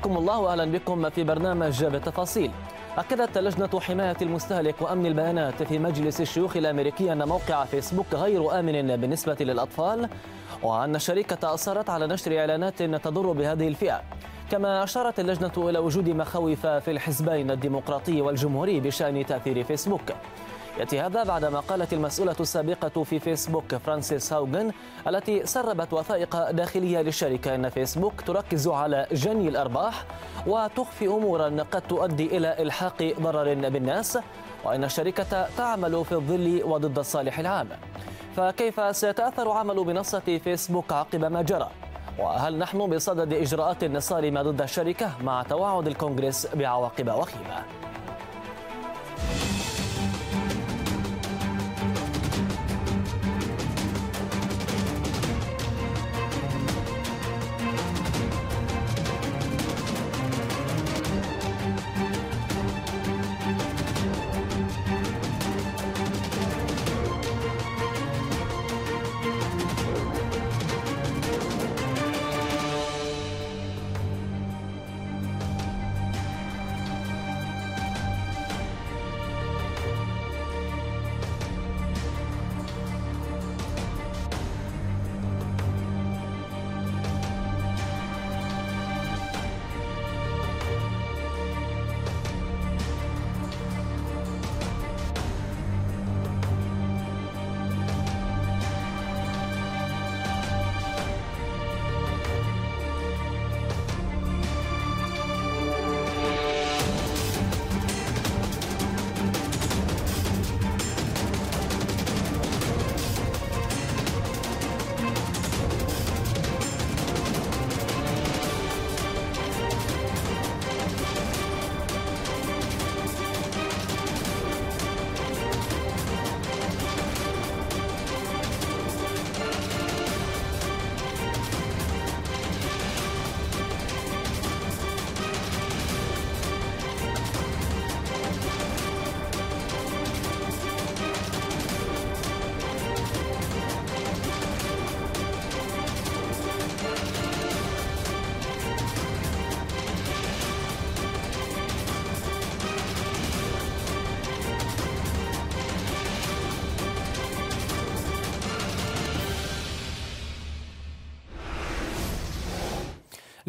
حياكم الله واهلا بكم في برنامج بالتفاصيل. أكدت لجنة حماية المستهلك وأمن البيانات في مجلس الشيوخ الأمريكي أن موقع فيسبوك غير آمن بالنسبة للأطفال وأن الشركة أصرت على نشر إعلانات تضر بهذه الفئة. كما أشارت اللجنة إلى وجود مخاوف في الحزبين الديمقراطي والجمهوري بشأن تأثير فيسبوك. يأتي هذا بعدما قالت المسؤولة السابقة في فيسبوك فرانسيس هاوغن التي سربت وثائق داخلية للشركة أن فيسبوك تركز على جني الأرباح وتخفي أمورا قد تؤدي إلى إلحاق ضرر بالناس وأن الشركة تعمل في الظل وضد الصالح العام فكيف سيتأثر عمل منصة فيسبوك عقب ما جرى؟ وهل نحن بصدد إجراءات صارمة ضد الشركة مع توعد الكونغرس بعواقب وخيمة؟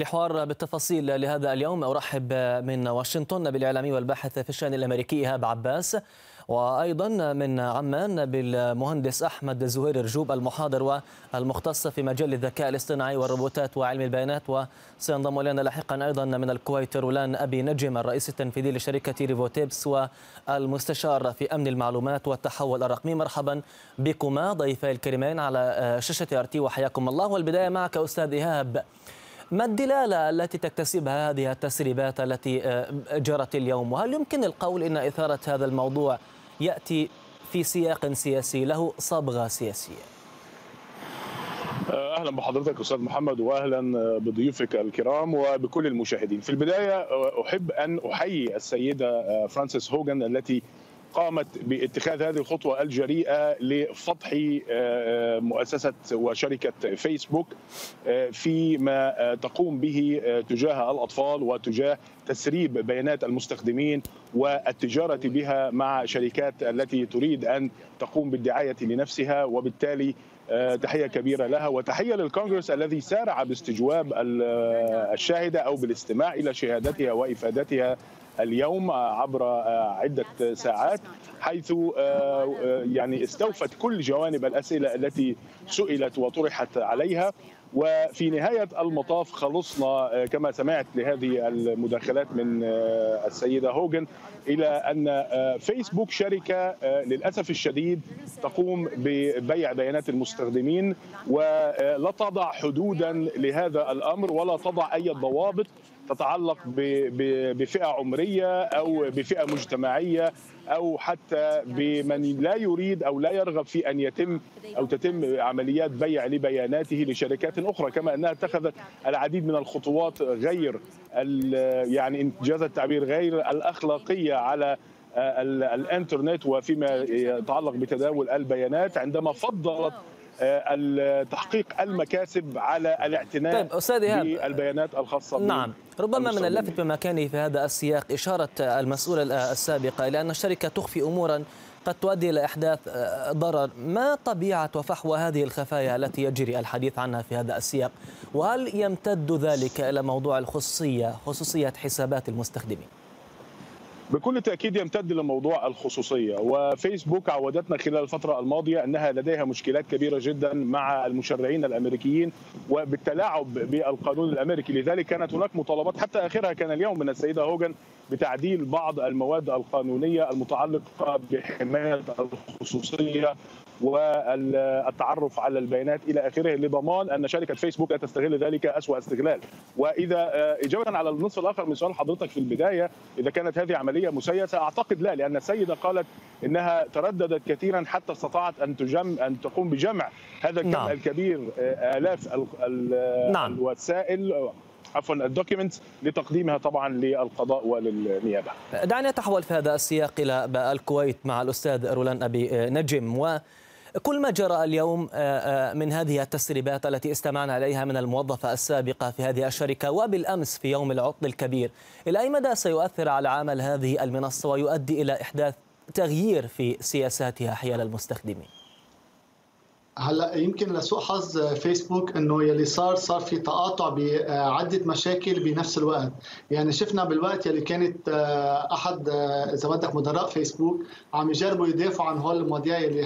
لحوار بالتفاصيل لهذا اليوم. أرحب من واشنطن بالإعلامي والباحث في الشأن الأمريكي إيهاب عباس وأيضا من عمان بالمهندس أحمد زهير رجوب المحاضر والمختص في مجال الذكاء الاصطناعي والروبوتات وعلم البيانات. وسينضم إلينا لاحقا أيضا من الكويت رولان أبي نجم الرئيس التنفيذي لشركة ريفوتيبس والمستشار في أمن المعلومات والتحول الرقمي. مرحبا بكما ضيفي الكريمين على شاشة آر تي وحياكم الله. والبداية معك أستاذ إيهاب. ما الدلالة التي تكتسبها هذه التسريبات التي جرت اليوم وهل يمكن القول أن إثارة هذا الموضوع يأتي في سياق سياسي له صبغة سياسية أهلا بحضرتك أستاذ محمد واهلا بضيوفك الكرام وبكل المشاهدين. في البداية أحب أن أحيي السيدة فرانسيس هوجن التي قامت باتخاذ هذه الخطوة الجريئة لفضح مؤسسة وشركة فيسبوك فيما تقوم به تجاه الأطفال وتجاه تسريب بيانات المستخدمين والتجارة بها مع شركات التي تريد أن تقوم بالدعاية لنفسها. وبالتالي تحية كبيرة لها. وتحية للكونغرس الذي سارع باستجواب الشاهدة أو بالاستماع إلى شهادتها وإفادتها اليوم عبر عدة ساعات حيث يعني استوفت كل جوانب الأسئلة التي سئلت وطرحت عليها. وفي نهاية المطاف خلصنا كما سمعت لهذه المداخلات من السيدة هوجن إلى أن فيسبوك شركة للأسف الشديد تقوم ببيع بيانات المستخدمين ولا تضع حدودا لهذا الأمر ولا تضع أي ضوابط. تتعلق بفئة عمرية أو بفئة مجتمعية أو حتى بمن لا يريد أو لا يرغب في أن يتم أو تتم عمليات بيع لبياناته لشركات أخرى كما أنها اتخذت العديد من الخطوات غير يعني إنجاز التعبير غير الأخلاقية على الإنترنت وفيما يتعلق بتداول البيانات عندما فضلت تحقيق المكاسب على الاعتناء طيب أستاذ بالبيانات الخاصة نعم. ربما من اللافت بمكانه في هذا السياق إشارة المسؤول السابقة إلى أن الشركة تخفي أمورا قد تؤدي إلى إحداث ضرر. ما طبيعة وفحوى هذه الخفايا التي يجري الحديث عنها في هذا السياق؟ وهل يمتد ذلك إلى موضوع الخصوصية خصوصية حسابات المستخدمين؟ بكل تأكيد يمتد لموضوع الخصوصية. وفيسبوك عودتنا خلال الفترة الماضية أنها لديها مشكلات كبيرة جدا مع المشرعين الأمريكيين وبالتلاعب بالقانون الأمريكي. لذلك كانت هناك مطالبات حتى آخرها كان اليوم من السيدة هوجن بتعديل بعض المواد القانونية المتعلقة بحماية الخصوصية والتعرف على البيانات إلى آخره لضمان أن شركة فيسبوك لا تستغل ذلك اسوء استغلال وإذا إجابة على النصف الآخر من سؤال حضرتك في البداية إذا كانت هذه عملية مسيسه اعتقد لا لأن السيدة قالت إنها ترددت كثيرا حتى استطاعت أن تجم أن تقوم بجمع هذا الكم نعم. الكبير آلاف نعم. الوسائل عفوا ال documents لتقديمها طبعا للقضاء وللنيابة. دعنا نتحول في هذا السياق إلى الكويت مع الأستاذ رولان أبي نجم و كل ما جرى اليوم من هذه التسريبات التي استمعنا إليها من الموظفة السابقة في هذه الشركة وبالأمس في يوم العطل الكبير، إلى أي مدى سيؤثر على عمل هذه المنصة ويؤدي إلى إحداث تغيير في سياساتها حيال المستخدمين؟ هلا يمكن لسوء حظ فيسبوك إنه يلي صار صار في تقاطع بعدة مشاكل بنفس الوقت، يعني شفنا بالوقت يلي كانت أحد إذا بدك مدراء فيسبوك عم يجربوا يدافعوا عن هول المواضيع يلي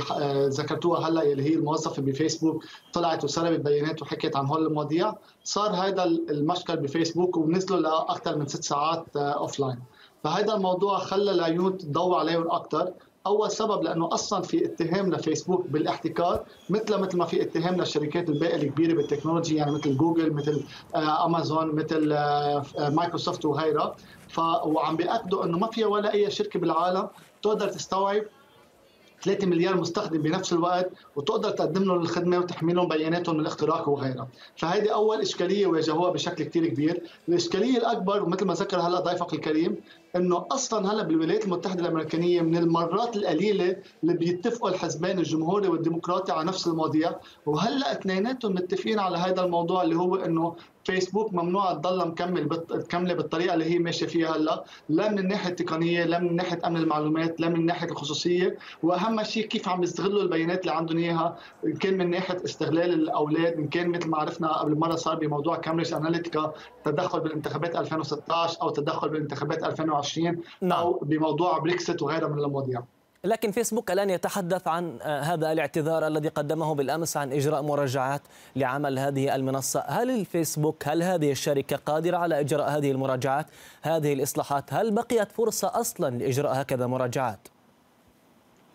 ذكرتوها هلا يلي هي الموظفة بفيسبوك طلعت وسربت بيانات وحكت عن هول المواضيع، صار هذا المشكل بفيسبوك ونزلوا لأكثر من ست ساعات offline، فهذا الموضوع خلى العيون تضوي عليهم أكثر. اول سبب لأنه أصلا في اتهام لفيسبوك بالاحتكار مثل مثل ما في اتهام للشركات الباقيه الكبيرة بال technology يعني مثل جوجل مثل أمازون مثل مايكروسوفت وغيرها. ف وعم بيأكدوا إنه ما فيها ولا أي شركة بالعالم تقدر تستوعب 3 مليار مستخدم بنفس الوقت وتقدر تقدم لهم الخدمة وتحمي لهم بياناتهم من الاختراق وغيرها، فهيدي أول إشكالية واجهوها بشكل كثير كبير، الإشكالية الأكبر ومثل ما ذكر هلا ضيفك الكريم إنه أصلا هلأ بالولايات المتحدة الامريكيه من المرات القليلة اللي بيتفقوا الحزبين الجمهوري والديمقراطي على نفس المواضيع. وهلأ اثنيناتهم متفقين على هذا الموضوع اللي هو إنه فيسبوك ممنوع تضل مكمل مكمله بالطريقة اللي هي ماشية فيها هلأ. لا من الناحية التقنية لا من ناحية أمن المعلومات لا من ناحية الخصوصية. وأهم شيء كيف عم يستغلوا البيانات اللي عندهم إياها. إن كان من ناحية استغلال الأولاد إن كان مثل ما عرفنا قبل مرة صار بموضوع كامبريدج اناليتيكا تدخل بالانتخابات 2016 أو تدخل بالانتخابات 2020 نعم. أو بموضوع بريكسيت وغيرها من المواضيع لكن فيسبوك الآن يتحدث عن هذا الاعتذار الذي قدمه بالأمس عن إجراء مراجعات لعمل هذه المنصة، هل الفيسبوك هل هذه الشركة قادرة على إجراء هذه المراجعات، هذه الإصلاحات، هل بقيت فرصة أصلا لإجراء هكذا مراجعات؟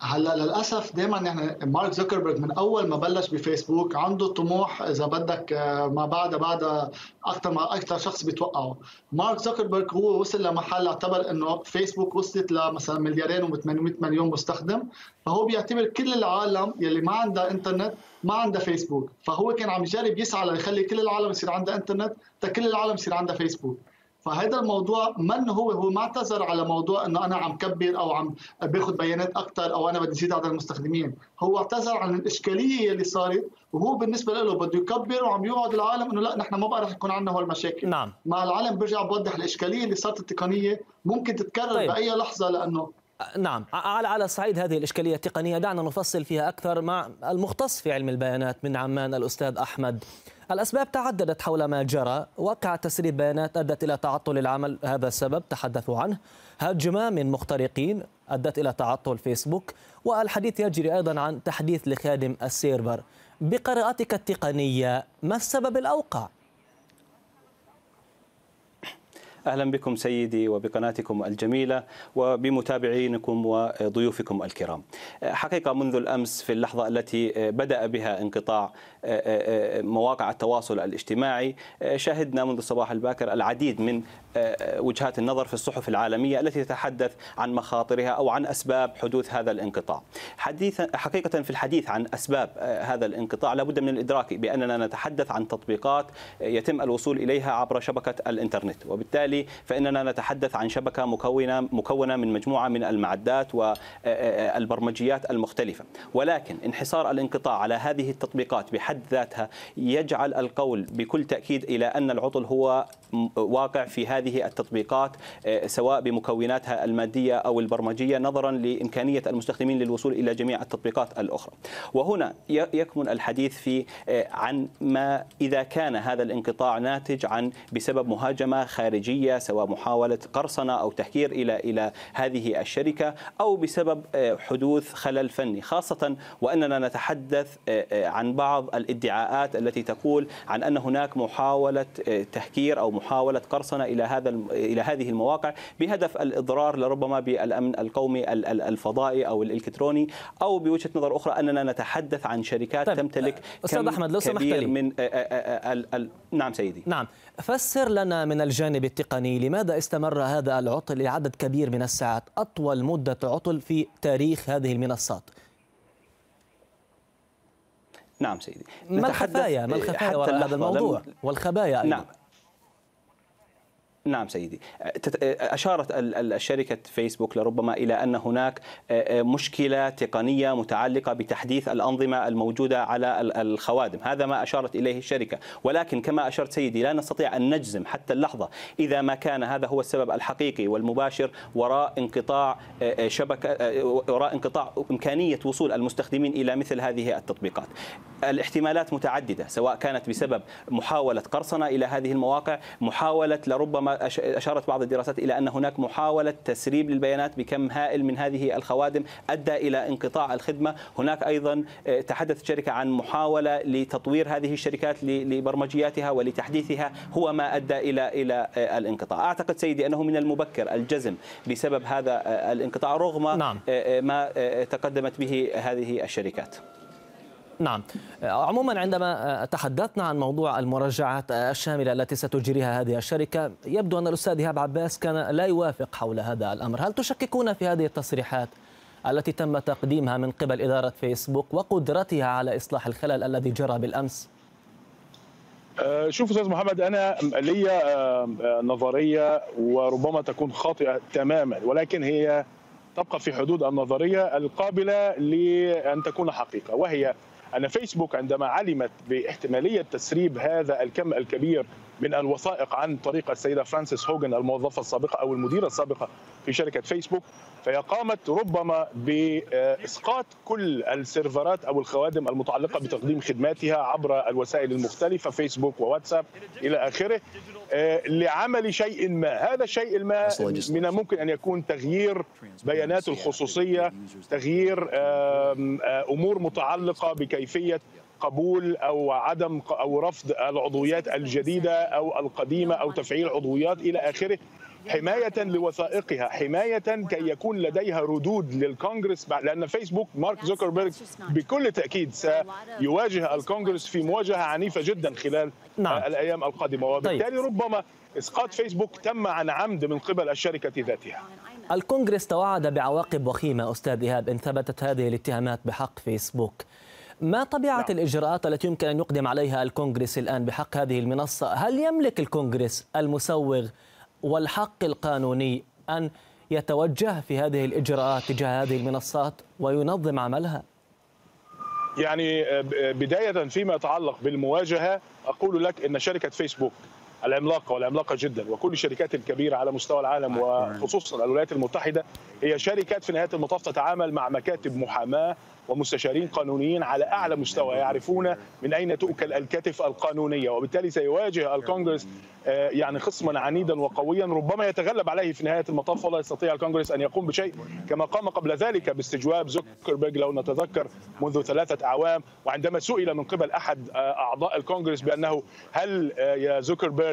هلا للأسف دائما نحن مارك زوكربيرج من أول ما بلش بفيسبوك عنده طموح إذا بدك ما بعد بعد أكثر ما أكثر شخص بيتوقعه. مارك زوكربيرج هو وصل لمحل اعتبر إنه فيسبوك وصلت لمثلا مليارين و800 مليون مستخدم. فهو بيعتبر كل العالم يلي ما عندها إنترنت ما عندها فيسبوك. فهو كان عم يجرب يسعى ليخلي كل العالم يصير عندها إنترنت كل العالم يصير عندها فيسبوك. فهذا الموضوع من هو؟ هو ما اعتذر على موضوع إنه أنا عم كبر أو عم باخذ بيانات أكثر أو أنا بدي زيد عدد المستخدمين. هو اعتذر عن الإشكالية اللي صارت وهو بالنسبة له بده يكبر وعم يوعد العالم إنه لا نحن ما بقى رح يكون عندنا هالمشاكل. نعم. مع العالم برجع بوضح الإشكالية اللي صارت التقنية ممكن تتكرر طيب. بأي لحظة لأنه نعم. على على صعيد هذه الإشكالية التقنية دعنا نفصل فيها أكثر مع المختص في علم البيانات من عمان الأستاذ أحمد. الأسباب تعددت حول ما جرى وقع تسريب بيانات أدت إلى تعطل العمل هذا السبب تحدثوا عنه هجمة من مخترقين أدت إلى تعطل فيسبوك والحديث يجري أيضا عن تحديث لخادم السيرفر بقراءتك التقنية ما السبب الأوقع؟ أهلا بكم سيدي وبقناتكم الجميلة وبمتابعينكم وضيوفكم الكرام. حقيقة منذ الأمس في اللحظة التي بدأ بها انقطاع مواقع التواصل الاجتماعي. شاهدنا منذ الصباح الباكر العديد من وجهات النظر في الصحف العالمية التي تتحدث عن مخاطرها أو عن أسباب حدوث هذا الانقطاع. حديثا حقيقة في الحديث عن أسباب هذا الانقطاع لابد من الإدراك بأننا نتحدث عن تطبيقات يتم الوصول إليها عبر شبكة الإنترنت. وبالتالي فإننا نتحدث عن شبكة مكونة مكونة من مجموعة من المعدات والبرمجيات المختلفة. ولكن انحصار الانقطاع على هذه التطبيقات بحد ذاتها يجعل القول بكل تأكيد إلى أن العطل هو واقع في هذه التطبيقات سواء بمكوناتها المادية أو البرمجية نظرا لإمكانية المستخدمين للوصول إلى جميع التطبيقات الأخرى. وهنا يكمن الحديث في عن ما إذا كان هذا الانقطاع ناتج عن بسبب مهاجمة خارجية سواء محاولة قرصنة أو تهكير إلى إلى هذه الشركة أو بسبب حدوث خلل فني. خاصة وأننا نتحدث عن بعض الادعاءات التي تقول عن أن هناك محاولة تهكير أو محاولة قرصنة إلى هذا إلى هذه المواقع بهدف الإضرار لربما بالأمن القومي الفضائي أو الإلكتروني أو بوجهة نظر أخرى أننا نتحدث عن شركات طيب تمتلك أستاذ أحمد لو سمحت لي. من ال نعم سيدي. نعم. فسر لنا من الجانب التقني لماذا استمر هذا العطل لعدد كبير من الساعات أطول مدة عطل في تاريخ هذه المنصات؟ نعم سيدي. ما الخفايا؟ ما الخفايا وراء هذا الموضوع؟ والخبايا أيضا. نعم. نعم سيدي. أشارت الشركة فيسبوك لربما إلى أن هناك مشكلة تقنية متعلقة بتحديث الأنظمة الموجودة على الخوادم. هذا ما أشارت إليه الشركة. ولكن كما أشرت سيدي لا نستطيع أن نجزم حتى اللحظة. إذا ما كان هذا هو السبب الحقيقي والمباشر وراء انقطاع شبكة وراء انقطاع إمكانية وصول المستخدمين إلى مثل هذه التطبيقات. الاحتمالات متعددة سواء كانت بسبب محاولة قرصنة إلى هذه المواقع محاولة لربما أشارت بعض الدراسات إلى أن هناك محاولة تسريب للبيانات بكم هائل من هذه الخوادم أدى إلى انقطاع الخدمة. هناك أيضا تحدثت الشركة عن محاولة لتطوير هذه الشركات لبرمجياتها ولتحديثها. هو ما أدى إلى إلى الانقطاع. أعتقد سيدي أنه من المبكر الجزم بسبب هذا الانقطاع رغم نعم. ما تقدمت به هذه الشركات. نعم. عموما عندما تحدثنا عن موضوع المراجعات الشاملة التي ستجريها هذه الشركة يبدو أن الأستاذ إيهاب عباس كان لا يوافق حول هذا الأمر. هل تشككون في هذه التصريحات التي تم تقديمها من قبل إدارة فيسبوك وقدرتها على إصلاح الخلل الذي جرى بالأمس؟ شوف أستاذ محمد أنا لي نظرية وربما تكون خاطئة تماما ولكن هي تبقى في حدود النظرية القابلة لأن تكون حقيقة وهي أن فيسبوك عندما علمت باحتمالية تسريب هذا الكم الكبير من الوثائق عن طريق السيدة فرانسيس هوجن الموظفة السابقة أو المديرة السابقة في شركة فيسبوك. فهي قامت ربما بإسقاط كل السيرفرات أو الخوادم المتعلقة بتقديم خدماتها عبر الوسائل المختلفة فيسبوك وواتساب إلى آخره لعمل شيء ما. هذا الشيء ما من الممكن أن يكون تغيير بيانات الخصوصية تغيير أمور متعلقة بكيفية قبول أو عدم أو رفض العضويات الجديدة أو القديمة أو تفعيل عضويات إلى آخره. حماية لوثائقها. حماية كي يكون لديها ردود للكونغرس لأن فيسبوك مارك زوكربيرج بكل تأكيد سيواجه الكونغرس في مواجهة عنيفة جدا خلال نعم. الأيام القادمة. وبالتالي طيب. ربما إسقاط فيسبوك تم عن عمد من قبل الشركة ذاتها. الكونغرس توعد بعواقب وخيمة. أستاذ إيهاب إن ثبتت هذه الاتهامات بحق فيسبوك. ما طبيعة نعم. الإجراءات التي يمكن أن يقدم عليها الكونغرس الآن بحق هذه المنصة هل يملك الكونغرس المسوغ والحق القانوني أن يتوجه في هذه الإجراءات تجاه هذه المنصات وينظم عملها يعني بداية فيما يتعلق بالمواجهة أقول لك أن شركة فيسبوك العملاقة والعملاقة جدا. وكل الشركات الكبيرة على مستوى العالم وخصوصا الولايات المتحدة هي شركات في نهاية المطاف تتعامل مع مكاتب محاماة ومستشارين قانونيين على أعلى مستوى يعرفون من أين تؤكل الكتف القانونية. وبالتالي سيواجه الكونغرس يعني خصما عنيدا وقويا ربما يتغلب عليه في نهاية المطاف. ولا يستطيع الكونغرس أن يقوم بشيء كما قام قبل ذلك باستجواب زوكربيرج لو نتذكر منذ ثلاثة أعوام. وعندما سئل من قبل أحد أعضاء الكونغرس بأنه هل يا زوكربيرج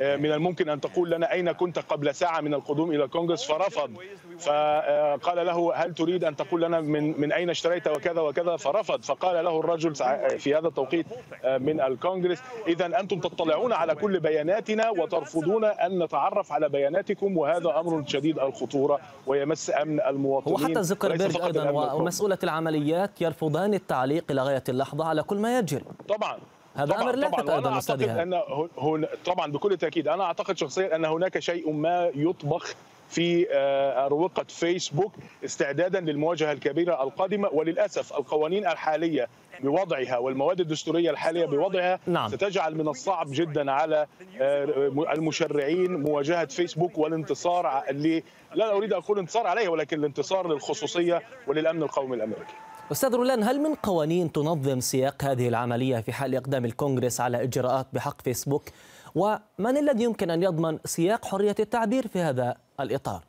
من الممكن أن تقول لنا أين كنت قبل ساعة من القدوم إلى الكونغرس فرفض. فقال له هل تريد أن تقول لنا من من أين اشتريت وكذا وكذا؟ فرفض. فقال له الرجل في هذا التوقيت من الكونغرس اذا أنتم تطلعون على كل بياناتنا وترفضون أن نتعرف على بياناتكم وهذا أمر شديد الخطورة ويمس أمن المواطنين. وحتى زكربيرج أيضا ومسؤولة العمليات يرفضان التعليق إلى غاية اللحظة على كل ما يجري. طبعا. هذا طبعا أمر لافت طبعا أستاذ أعتقد أن هن طبعا بكل تأكيد أنا أعتقد شخصيا أن هناك شيء ما يطبخ في أروقة فيسبوك استعدادا للمواجهة الكبيرة القادمة وللأسف القوانين الحالية بوضعها والمواد الدستورية الحالية بوضعها نعم. ستجعل من الصعب جدا على المشرعين مواجهة فيسبوك والانتصار ل لا أريد ان أقول انتصار عليه ولكن الانتصار للخصوصية وللأمن القومي الأمريكي. أستاذ رولان هل من قوانين تنظم سياق هذه العملية في حال إقدام الكونغرس على إجراءات بحق فيسبوك؟ ومن الذي يمكن أن يضمن سياق حرية التعبير في هذا الإطار؟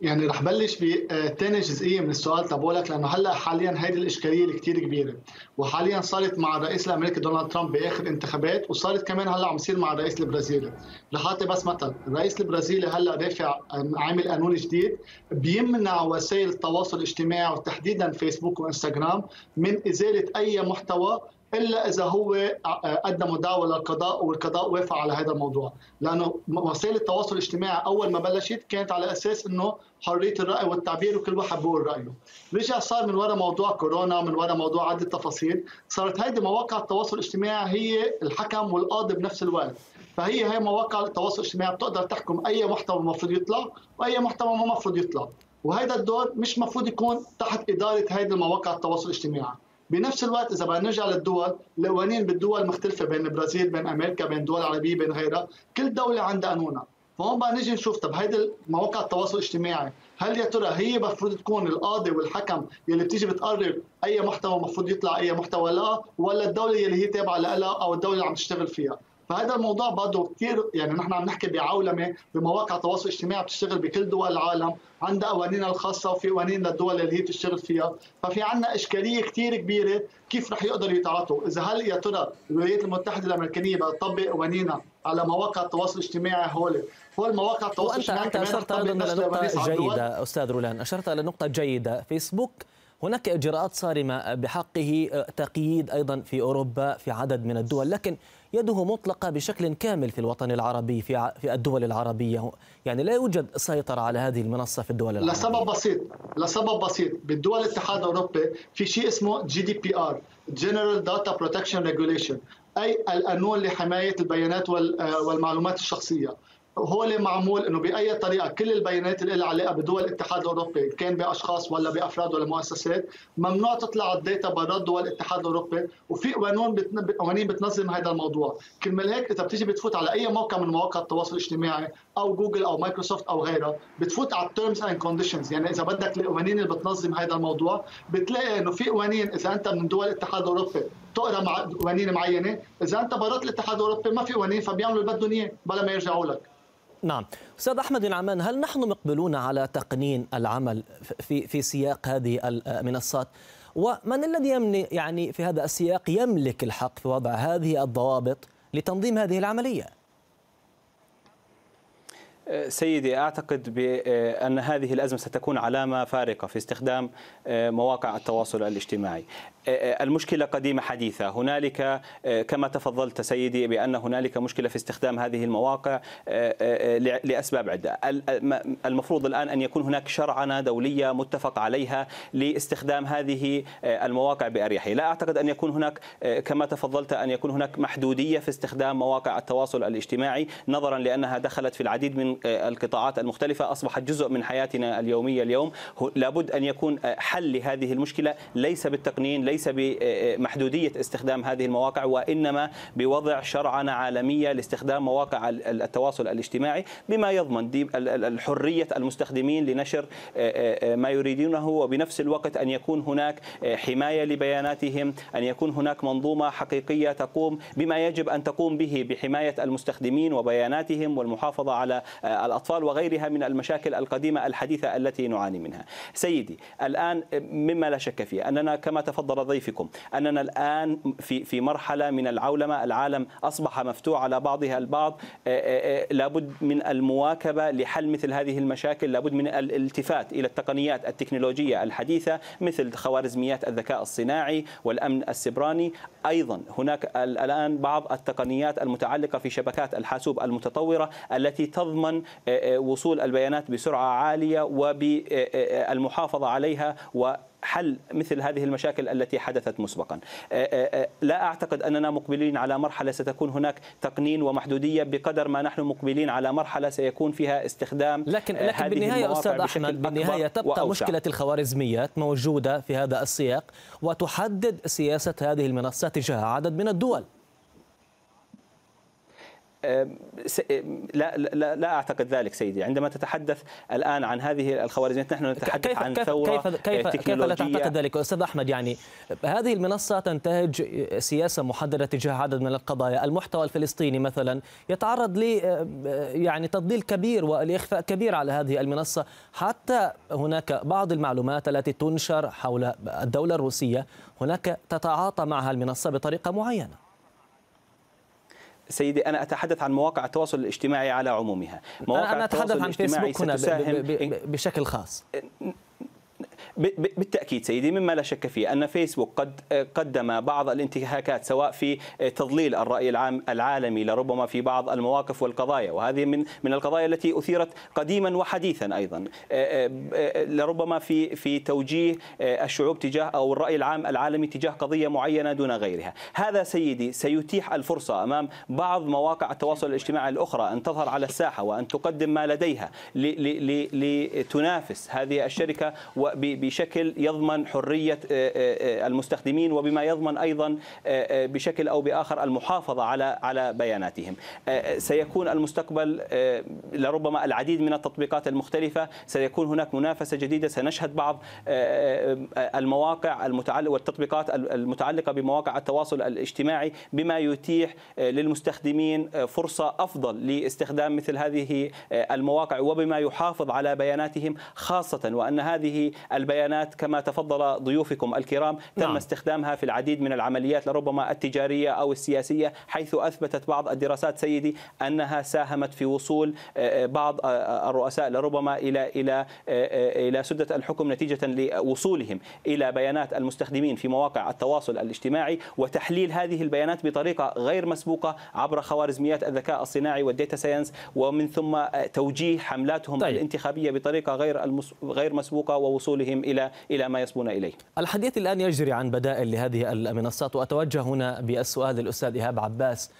يعني رح بلش بثاني جزئية من السؤال. تبعولك لأنه هلأ حاليا هيدي الإشكالية اللي كثير كبيرة وحاليا صارت مع الرئيس الامريكي دونالد ترامب بآخر انتخابات وصارت كمان هلأ عم يصير مع الرئيس البرازيلي رح اعطي بس مثل الرئيس البرازيلي هلأ رافع عامل قانون جديد بيمنع وسائل التواصل الاجتماعي وتحديدا فيسبوك وإنستغرام من إزالة أي محتوى إلا إذا هو قدم دعوه للقضاء والقضاء وافق على هذا الموضوع. لأنه وسائل التواصل الاجتماعي أول ما بلشت كانت على أساس إنه حرية الرأي والتعبير وكل واحد بيقول رأيه. رجع صار من وراء موضوع كورونا من وراء موضوع عده تفاصيل صارت هيدي مواقع التواصل الاجتماعي هي الحكم والقاضي بنفس الوقت. فهي هي مواقع التواصل الاجتماعي بتقدر تحكم أي محتوى المفروض يطلع وأي محتوى ما المفروض يطلع. وهذا الدور مش مفروض يكون تحت إدارة هيدي المواقع التواصل الاجتماعي. بنفس الوقت إذا بدنا نرجع للدول القوانين بالدول مختلفة بين البرازيل بين أمريكا بين دول عربية بين غيرها. كل دولة عندها قانونها. فهون بقى نيجي نشوف طب هيدي مواقع التواصل الاجتماعي هل يا ترى هي المفروض تكون القاضي والحكم يلي بتيجي بتقرر أي محتوى المفروض يطلع أي محتوى لا ولا الدولة يلي هي تابعة لها أو الدولة اللي عم تشتغل فيها؟ فهذا الموضوع برضه كثير يعني نحن عم نحكي بعولمة بمواقع التواصل الاجتماعي بتشتغل بكل دول العالم عندها قوانينها الخاصة وفي قوانين للدول اللي هي بتشتغل فيها ففي عندنا إشكالية كثير كبيرة كيف رح يقدروا يتعاطوا. إذا هل يا ترى الولايات المتحدة الأمريكية بدها تطبق قوانينها على مواقع التواصل الاجتماعي هول؟ هو المواقع التواصل الاجتماعي أنت أشرت أيضا إلى نقطة جيدة أستاذ رولان أشرت إلى نقطة جيدة. فيسبوك هناك إجراءات صارمة بحقه تقييد أيضا في أوروبا في عدد من الدول لكن يده مطلقة بشكل كامل في الوطن العربي في في الدول العربية. يعني لا يوجد سيطرة على هذه المنصة في الدول العربية. لسبب بسيط لسبب بسيط. بالدول الاتحاد الأوروبي في شيء اسمه GDPR General Data Protection Regulation أي القانون لحماية البيانات والمعلومات الشخصية. هو معمول إنه بأي طريقة كل البيانات اللي لها علاقة بدول الاتحاد الأوروبي كان بأشخاص ولا بأفراد ولا مؤسسات ممنوع تطلع ال data برا دول الاتحاد الأوروبي وفي قانون. قوانين بتنظم هذا الموضوع كرمال هيك إذا بتيجي بتفوت على أي موقع من مواقع التواصل الاجتماعي أو جوجل أو مايكروسوفت أو غيرها بتفوت على ال terms and conditions يعني إذا بدك القوانين اللي بتنظم هذا الموضوع بتلاقي إنه في قوانين إذا أنت من دول الاتحاد الأوروبي تقرا مع قوانين معينة. إذا أنت برات الاتحاد الأوروبي ما في قوانين فبيعملوا اللي بدهم إياه بلا ما يرجعوا لك. نعم. أستاذ أحمد النعمان هل نحن مقبلون على تقنين العمل في في سياق هذه المنصات؟ ومن الذي يمني يعني في هذا السياق يملك الحق في وضع هذه الضوابط لتنظيم هذه العملية؟ سيدي أعتقد بأن هذه الأزمة ستكون علامة فارقة في استخدام مواقع التواصل الاجتماعي. المشكلة قديمة حديثة، هنالك كما تفضلت سيدي بأن هنالك مشكلة في استخدام هذه المواقع لأسباب عدة. المفروض الآن أن يكون هناك شرعنة دولية متفق عليها لاستخدام هذه المواقع بأريحية، لا أعتقد أن يكون هناك كما تفضلت أن يكون هناك محدودية في استخدام مواقع التواصل الاجتماعي نظرا لأنها دخلت في العديد من القطاعات المختلفة أصبحت جزء من حياتنا اليومية اليوم. لابد أن يكون حل لهذه المشكلة ليس بالتقنين ليس بمحدودية استخدام هذه المواقع وإنما بوضع شرعنة عالمية لاستخدام مواقع التواصل الاجتماعي بما يضمن الحرية المستخدمين لنشر ما يريدونه. وبنفس الوقت أن يكون هناك حماية لبياناتهم أن يكون هناك منظومة حقيقية تقوم بما يجب أن تقوم به بحماية المستخدمين وبياناتهم والمحافظة على الأطفال وغيرها من المشاكل القديمة الحديثة التي نعاني منها. سيدي الآن مما لا شك فيه أننا كما تفضل ضيفكم أننا الآن في في مرحلة من العولمة العالم أصبح مفتوح على بعضها البعض لابد من المواكبة لحل مثل هذه المشاكل لابد من الالتفات إلى التقنيات التكنولوجية الحديثة مثل خوارزميات الذكاء الصناعي والأمن السبراني أيضا هناك الآن بعض التقنيات المتعلقة في شبكات الحاسوب المتطورة التي تضمن وصول البيانات بسرعة عالية وبالمحافظة عليها و حل مثل هذه المشاكل التي حدثت مسبقا لا أعتقد أننا مقبلين على مرحلة ستكون هناك تقنين ومحدودية بقدر ما نحن مقبلين على مرحلة سيكون فيها استخدام لكن, لكن بالنهاية أستاذ أحمد بالنهاية تبقى وأوسع. مشكلة الخوارزميات موجودة في هذا السياق وتحدد سياسة هذه المنصات تجاه عدد من الدول لا لا لا أعتقد ذلك سيدي. عندما تتحدث الآن عن هذه الخوارزميات نحن نتحدث كيف عن كيف ثورة كيف كيف, كيف لا تعتقد ذلك؟ أستاذ أحمد يعني هذه المنصة تنتهج سياسة محددة تجاه عدد من القضايا. المحتوى الفلسطيني مثلا يتعرض ل يعني تضليل كبير والإخفاء كبير على هذه المنصة. حتى هناك بعض المعلومات التي تنشر حول الدولة الروسية هناك تتعاطى معها المنصة بطريقة معينة. سيدي أنا أتحدث عن مواقع التواصل الاجتماعي على عمومها. مواقع أنا أتحدث عن فيسبوك هنا بشكل خاص. بالتأكيد سيدي مما لا شك فيه أن فيسبوك قد قدم بعض الانتهاكات سواء في تضليل الرأي العام العالمي لربما في بعض المواقف والقضايا وهذه من من القضايا التي أثيرت قديما وحديثا أيضا. لربما في في توجيه الشعوب تجاه أو الرأي العام العالمي تجاه قضية معينة دون غيرها. هذا سيدي سيتيح الفرصة أمام بعض مواقع التواصل الاجتماعي الأخرى أن تظهر على الساحة وأن تقدم ما لديها لتنافس هذه الشركة بشكل يضمن حرية المستخدمين وبما يضمن أيضا بشكل أو بآخر المحافظة على على بياناتهم. سيكون المستقبل لربما العديد من التطبيقات المختلفة سيكون هناك منافسة جديدة سنشهد بعض المواقع المتعلقة والتطبيقات المتعلقة بمواقع التواصل الاجتماعي بما يتيح للمستخدمين فرصة أفضل لاستخدام مثل هذه المواقع وبما يحافظ على بياناتهم خاصة وأن هذه البيانات كما تفضل ضيوفكم الكرام تم نعم. استخدامها في العديد من العمليات لربما التجارية أو السياسية حيث أثبتت بعض الدراسات سيدي أنها ساهمت في وصول بعض الرؤساء لربما إلى إلى إلى سدة الحكم نتيجة لوصولهم إلى بيانات المستخدمين في مواقع التواصل الاجتماعي وتحليل هذه البيانات بطريقة غير مسبوقة عبر خوارزميات الذكاء الصناعي والديتا ساينس ومن ثم توجيه حملاتهم طيب. الانتخابية بطريقة غير غير مسبوقة ووصولهم إلى إلى ما يصبون إليه. الحديث الآن يجري عن بدائل لهذه المنصات وأتوجه هنا بالسؤال للاستاذ إيهاب عباس.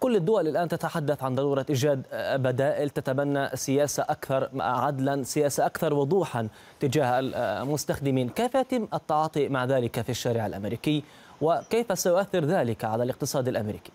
كل الدول الآن تتحدث عن ضرورة إيجاد بدائل تتبنى سياسة أكثر عدلا، سياسة أكثر وضوحا تجاه المستخدمين، كيف يتم التعاطي مع ذلك في الشارع الأمريكي وكيف سيؤثر ذلك على الاقتصاد الأمريكي؟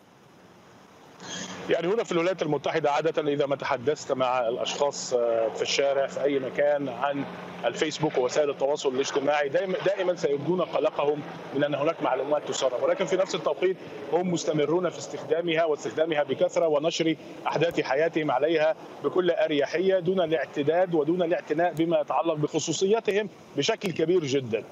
يعني هنا في الولايات المتحدة عادة إذا ما تحدثت مع الأشخاص في الشارع في أي مكان عن الفيسبوك ووسائل التواصل الاجتماعي دائما, دائما سيبدون قلقهم من أن هناك معلومات تسرب. ولكن في نفس التوقيت هم مستمرون في استخدامها واستخدامها بكثرة ونشر أحداث حياتهم عليها بكل أريحية دون الاعتداد ودون الاعتناء بما يتعلق بخصوصياتهم بشكل كبير جدا.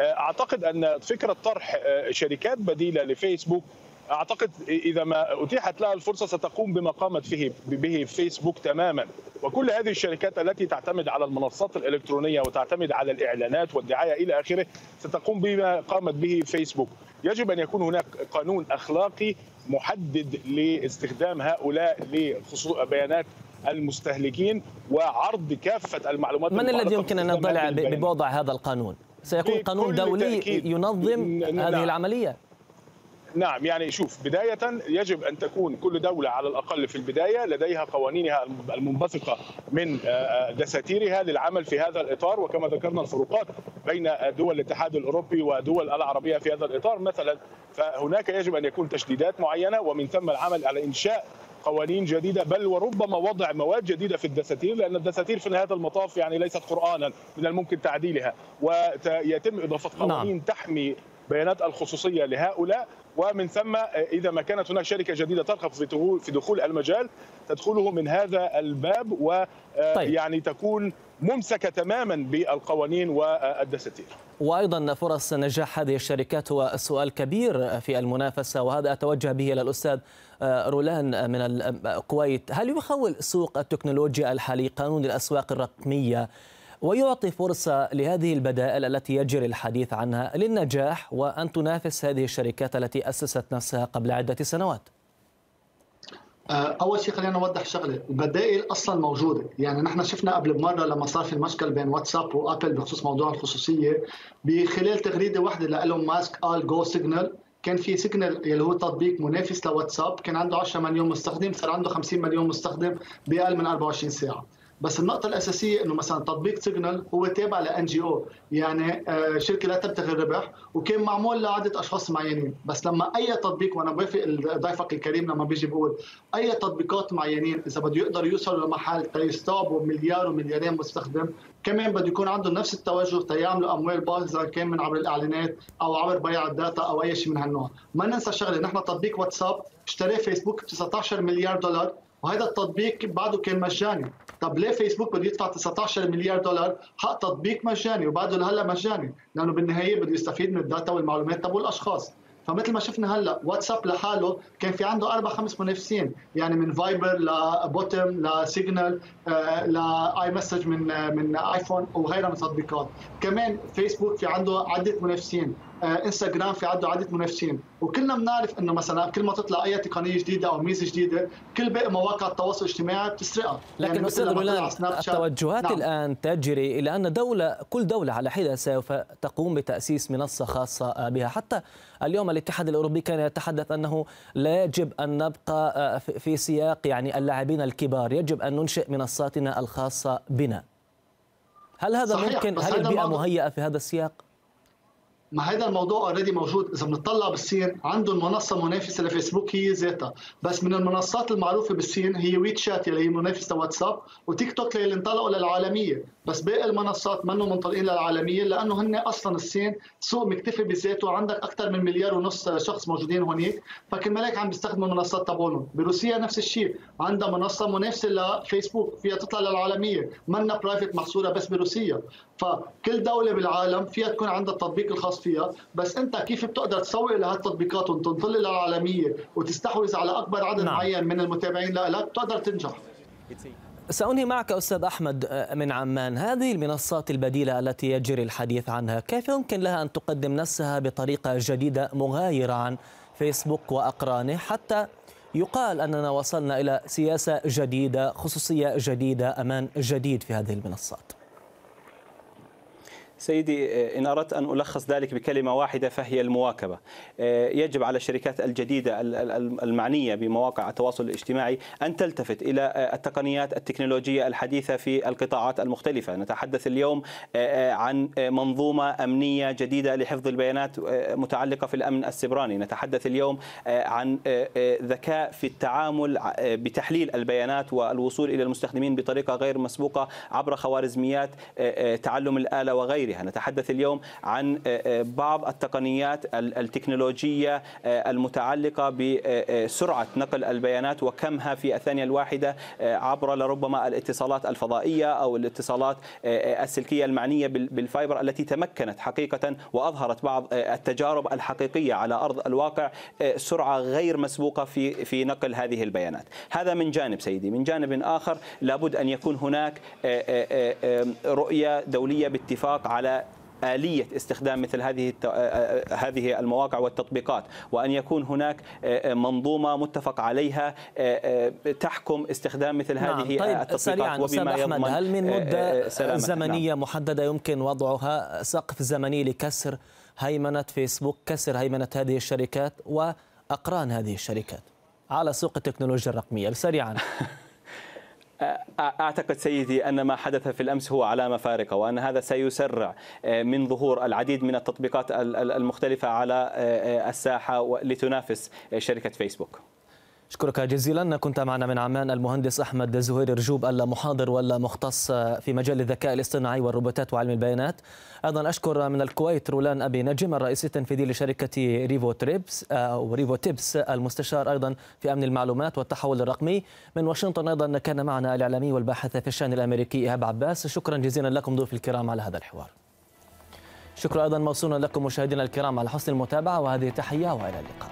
أعتقد أن فكرة طرح شركات بديلة لفيسبوك أعتقد إذا ما أتيحت لها الفرصة ستقوم بما قامت فيه به فيسبوك تماما. وكل هذه الشركات التي تعتمد على المنصات الإلكترونية وتعتمد على الإعلانات والدعاية إلى آخره ستقوم بما قامت به فيسبوك. يجب أن يكون هناك قانون أخلاقي محدد لاستخدام هؤلاء لبيانات المستهلكين وعرض كافة المعلومات من الذي يمكن أن يطلع بوضع هذا القانون؟ سيكون قانون دولي ينظم هذه العملية. نعم يعني شوف بداية يجب أن تكون كل دولة على الأقل في البداية لديها قوانينها المنبثقة من دساتيرها للعمل في هذا الإطار وكما ذكرنا الفروقات بين دول الاتحاد الأوروبي ودول العربية في هذا الإطار مثلا فهناك يجب أن يكون تشديدات معينة ومن ثم العمل على إنشاء قوانين جديدة بل وربما وضع مواد جديدة في الدساتير لأن الدساتير في نهاية المطاف يعني ليست قرانا من الممكن تعديلها ويتم إضافة قوانين نعم. تحمي بيانات الخصوصية لهؤلاء ومن ثم إذا ما كانت هناك شركة جديدة ترغب في في دخول المجال تدخله من هذا الباب ويعني طيب. تكون ممسكة تماما بالقوانين والدساتير. وأيضا فرص نجاح هذه الشركات هو سؤال كبير في المنافسة وهذا أتوجه به إلى الأستاذ رولان من الكويت، هل يخول سوق التكنولوجيا الحالي قانون الأسواق الرقمية ويعطي فرصة لهذه البدائل التي يجري الحديث عنها للنجاح وأن تنافس هذه الشركات التي أسست نفسها قبل عدة سنوات. آه، أول شيء خلينا نوضح شغلة. البدائل أصلا موجودة. يعني نحن شفنا قبل بمره لما صار في المشكل بين واتساب وآبل بخصوص موضوع الخصوصية بخلال تغريدة واحدة لإلون ماسك قال go Signal كان في سيجنال اللي هو تطبيق منافس لواتساب كان عنده 10 مليون مستخدم صار عنده 50 مليون مستخدم بأقل من 24 ساعة. بس النقطة الأساسية إنه مثلا تطبيق سيجنال هو تابع ل NGO يعني آه، شركة لا تبتغي الربح وكان معمول لعدة أشخاص معينين. بس لما أي تطبيق وأنا بوافق ضيفك الكريم لما بيجي بقول أي تطبيقات معينين إذا بده يقدروا يوصلوا لمحل تيستوعبوا مليار ومليارين مستخدم كمان بده يكون عندهم نفس التوجه تيعملوا أموال باهظه كان من عبر الإعلانات أو عبر بيع ال data أو أي شيء من هالنوع، ما ننسى شغلة نحن تطبيق واتساب اشتراه فيسبوك ب 19 مليار دولار وهذا التطبيق بعده كان مجاني. طب ليه فيسبوك بده يدفع 19 مليار دولار؟ حق تطبيق مجاني وبعده لهلا مجاني لأنه بالنهاية بده يستفيد من ال data والمعلومات تبع الأشخاص. فمثل ما شفنا هلا واتساب لحاله كان في عنده أربع خمس منافسين يعني من فايبر لبوتيم لسيجنال ل iMessage من من آيفون وغيرها من التطبيقات كمان فيسبوك في عنده عدة منافسين. انستغرام في عنده عدة منافسين. وكلنا بنعرف إنه مثلا كل ما تطلع أي تقنية جديدة أو ميزة جديدة كل باقي مواقع التواصل الاجتماعي بتسرقها. لكن يعني أستاذ رولان التوجهات نعم. الآن تجري إلى أن دولة كل دولة على حدة سوف تقوم بتأسيس منصة خاصة بها. حتى اليوم الاتحاد الأوروبي كان يتحدث أنه لا يجب أن نبقى في سياق يعني اللاعبين الكبار. يجب أن ننشئ منصاتنا الخاصة بنا. هل هذا صحيح. ممكن؟ هل البيئة مهيئة في هذا السياق؟ ما هذا الموضوع اوريدي موجود. إذا بنطلع بالصين عندهم منصه منافسة لفيسبوك هي ذاتها. بس من المنصات المعروفة بالصين هي WeChat اللي هي منافسة لواتساب وتيك توك اللي انطلقوا للعالمية. بس باقي المنصات منهم منطلقين للعالمية؟ لأنه هن أصلا الصين سوق مكتفي بذاته عندك أكثر من مليار ونص شخص موجودين هناك فكرمال هيك عم بيستخدموا المنصات تبعهم. بروسيا نفس الشيء. عندها منصة منافسة لفيسبوك فيها تطلع للعالمية. منا private محصوره بس بروسيا. فكل دولة بالعالم فيها تكون عندها التطبيق الخاص فيها. بس انت كيف بتقدر تسوق لهالتطبيقات وتنطلق للعالمية وتستحوذ على أكبر عدد نعم. معين من المتابعين؟ هيك بتقدر تنجح. سأنهي معك أستاذ أحمد من عمان. هذه المنصات البديلة التي يجري الحديث عنها كيف يمكن لها أن تقدم نفسها بطريقة جديدة مغايرة عن فيسبوك وأقرانه؟ حتى يقال أننا وصلنا إلى سياسة جديدة خصوصية جديدة أمان جديد في هذه المنصات. سيدي آه، إن أردت أن ألخص ذلك بكلمة واحدة فهي المواكبة. آه، يجب على الشركات الجديدة المعنية بمواقع التواصل الاجتماعي أن تلتفت إلى آه، التقنيات التكنولوجية الحديثة في القطاعات المختلفة. نتحدث اليوم عن منظومة أمنية جديدة لحفظ البيانات متعلقة في الأمن السبراني نتحدث اليوم عن ذكاء في التعامل بتحليل البيانات والوصول إلى المستخدمين بطريقة غير مسبوقة عبر خوارزميات تعلم الآلة وغيرها. غيرها نتحدث اليوم عن آه، آه، بعض التقنيات التكنولوجية آه، المتعلقة بسرعة نقل البيانات وكمها في الثانية الواحدة عبر لربما الاتصالات الفضائية أو الاتصالات السلكية المعنية بالفايبر التي تمكنت حقيقة وأظهرت بعض التجارب الحقيقية على أرض الواقع سرعة غير مسبوقة في في نقل هذه البيانات. هذا من جانب سيدي. من جانب آخر لابد أن يكون هناك رؤية دولية باتفاق على آلية استخدام مثل هذه هذه المواقع والتطبيقات وأن يكون هناك منظومة متفق عليها تحكم استخدام مثل نعم. هذه طيب التطبيقات وبما يضمن هل من مدة زمنية نعم. محددة يمكن وضعها سقف زمني لكسر هيمنة فيسبوك كسر هيمنة هذه الشركات وأقران هذه الشركات على سوق التكنولوجيا الرقمية سريعا أعتقد سيدي أن ما حدث في الأمس هو علامة فارقة وأن هذا سيسرع من ظهور العديد من التطبيقات المختلفة على الساحة لتنافس شركة فيسبوك. أشكرك جزيلا. كنت معنا من عمان المهندس أحمد زهير رجوب المحاضر والمختص في مجال الذكاء الاصطناعي والروبوتات وعلم البيانات. أيضا أشكر من الكويت رولان أبي نجم الرئيس التنفيذي لشركة Revo Trips أو Revo Tips المستشار أيضا في أمن المعلومات والتحول الرقمي. من واشنطن أيضا كان معنا الإعلامي والباحث في الشأن الأمريكي إيهاب عباس. شكرا جزيلا لكم ضيوف الكرام على هذا الحوار. شكرا أيضا موصولا لكم مشاهدينا الكرام على حسن المتابعة وهذه تحية وإلى اللقاء.